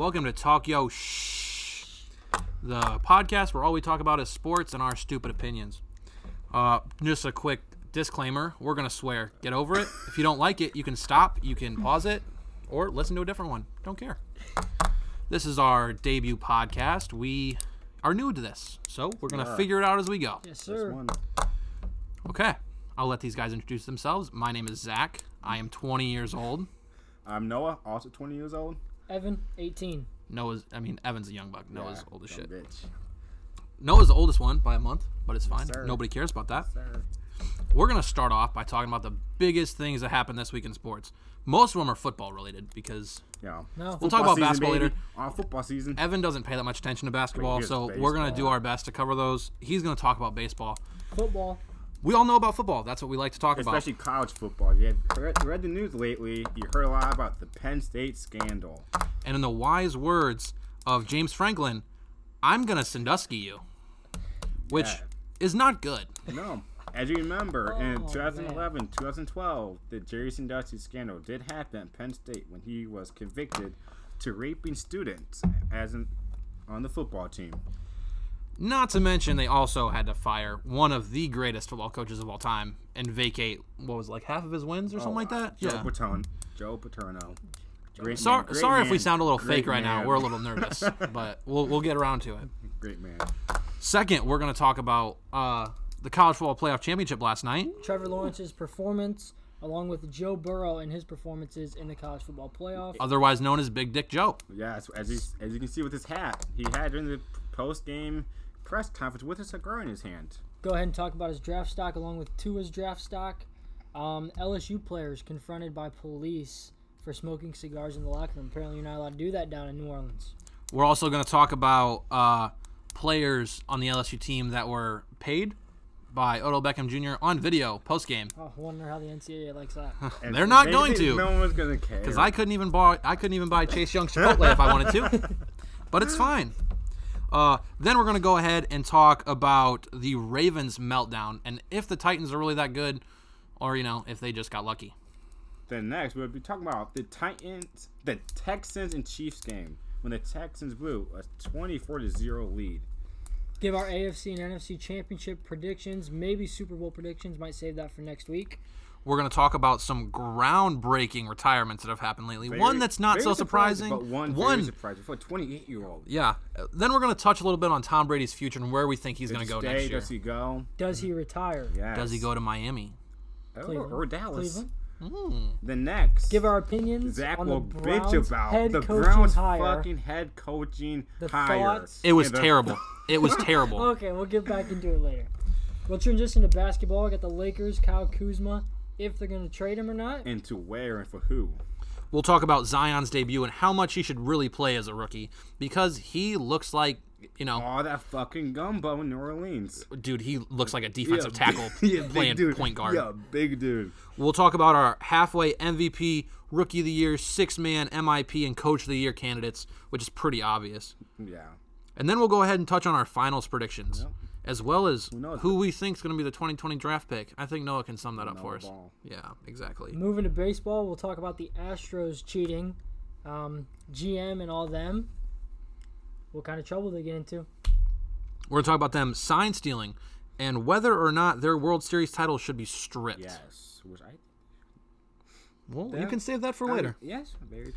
Welcome to Talk Yo Shh, the podcast where all we talk about is sports and our stupid opinions. Uh, just a quick disclaimer: we're gonna swear. Get over it. If you don't like it, you can stop. You can pause it, or listen to a different one. Don't care. This is our debut podcast. We are new to this, so we're gonna figure it out as we go. Yes, sir. one. Okay. I'll let these guys introduce themselves. My name is Zach. I am 20 years old. I'm Noah, also 20 years old. Evan, 18. Noah's, I mean, Evan's a young buck. Noah's Yeah, old as shit. Bitch. Noah's the oldest one by a month, but it's fine. sir. Nobody cares about that. Sir. We're going to start off by talking about the biggest things that happened this week in sports. Most of them are football related because Yeah. No. we'll talk about season, basketball baby. later. On football season. Evan doesn't pay that much attention to basketball, here's so we're going to do our best to cover those. He's going to talk about baseball. Football. We all know about football. That's what we like to talk about. Especially college football. You have read, read the news lately. You heard a lot about the Penn State scandal. And in the wise words of James Franklin, I'm going to Sandusky you, which Yeah. is not good. No. As you remember, in Oh, 2011, 2012, the Jerry Sandusky scandal did happen at Penn State when he was convicted to raping students as an, on the football team. Not to mention, they also had to fire one of the greatest football coaches of all time and vacate what was it, like half of his wins or something like that. Joe Yeah. Paterno. Joe Paterno. Great Sorry, man, great sorry if we sound a little great fake right now. We're a little nervous, but we'll we'll get around to it. Great man. Second, we're going to talk about uh, the college football playoff championship last night. Trevor Lawrence's performance, along with Joe Burrow and his performances in the college football playoff. otherwise known as Big Dick Joe. Yes, as you, as you can see with his hat, he had during the post game press conference with a cigar in his hand. Go ahead and talk about his draft stock, along with Tua's draft stock. Um, LSU players confronted by police for smoking cigars in the locker room. Apparently, you're not allowed to do that down in New Orleans. We're also going to talk about uh, players on the LSU team that were paid by Odell Beckham Jr. on video post game Oh, I wonder how the NCAA likes that. They're not maybe going to. No one's gonna care. because I couldn't even buy I couldn't even buy Chase Young Chipotle if I wanted to, but it's fine. Uh, then we're gonna go ahead and talk about the Ravens meltdown and if the Titans are really that good, or you know if they just got lucky. Then next we'll be talking about the Titans, the Texans and Chiefs game when the Texans blew a 24 to zero lead. Give our AFC and NFC championship predictions, maybe Super Bowl predictions. Might save that for next week. We're gonna talk about some groundbreaking retirements that have happened lately. Very- one that's not very so surprising, but one, one surprising for a 28 year old. yeah. Uh, Then we're gonna touch a little bit on Tom Brady's future and where we think he's gonna go stay, next year. Does he go? Does he retire? Yes. Does he go to Miami? Or, Cleveland. or Dallas? Cleveland. The next. Give our opinions Zach on will the bitch about head the Browns hire. fucking head coaching The hire. thoughts? It was And the- terrible. It was terrible. Okay, we'll get back into it later. We'll transition to basketball. I got the Lakers, Kyle Kuzma, if they're going to trade him or not. And to where and for who? We'll talk about Zion's debut and how much he should really play as a rookie because he looks like, you know, All that fucking gumbo in New Orleans. dude, he looks like a defensive Yeah, tackle yeah, playing dude. point guard. Yeah, big dude. We'll talk about our halfway MVP, rookie of the year, six man MIP, and coach of the year candidates, which is pretty obvious. Yeah. And then we'll go ahead and touch on our finals predictions, as well as who we think is going to be the 2020 draft pick. I think Noah can sum that up for us. ball. Yeah, exactly. Moving to baseball, we'll talk about the Astros cheating, um, GM and all them. What kind of trouble they get into? We're going to talk about them sign stealing and whether or not their World Series title should be stripped. Yes. Which I. Well, you can save that for later. Yes, very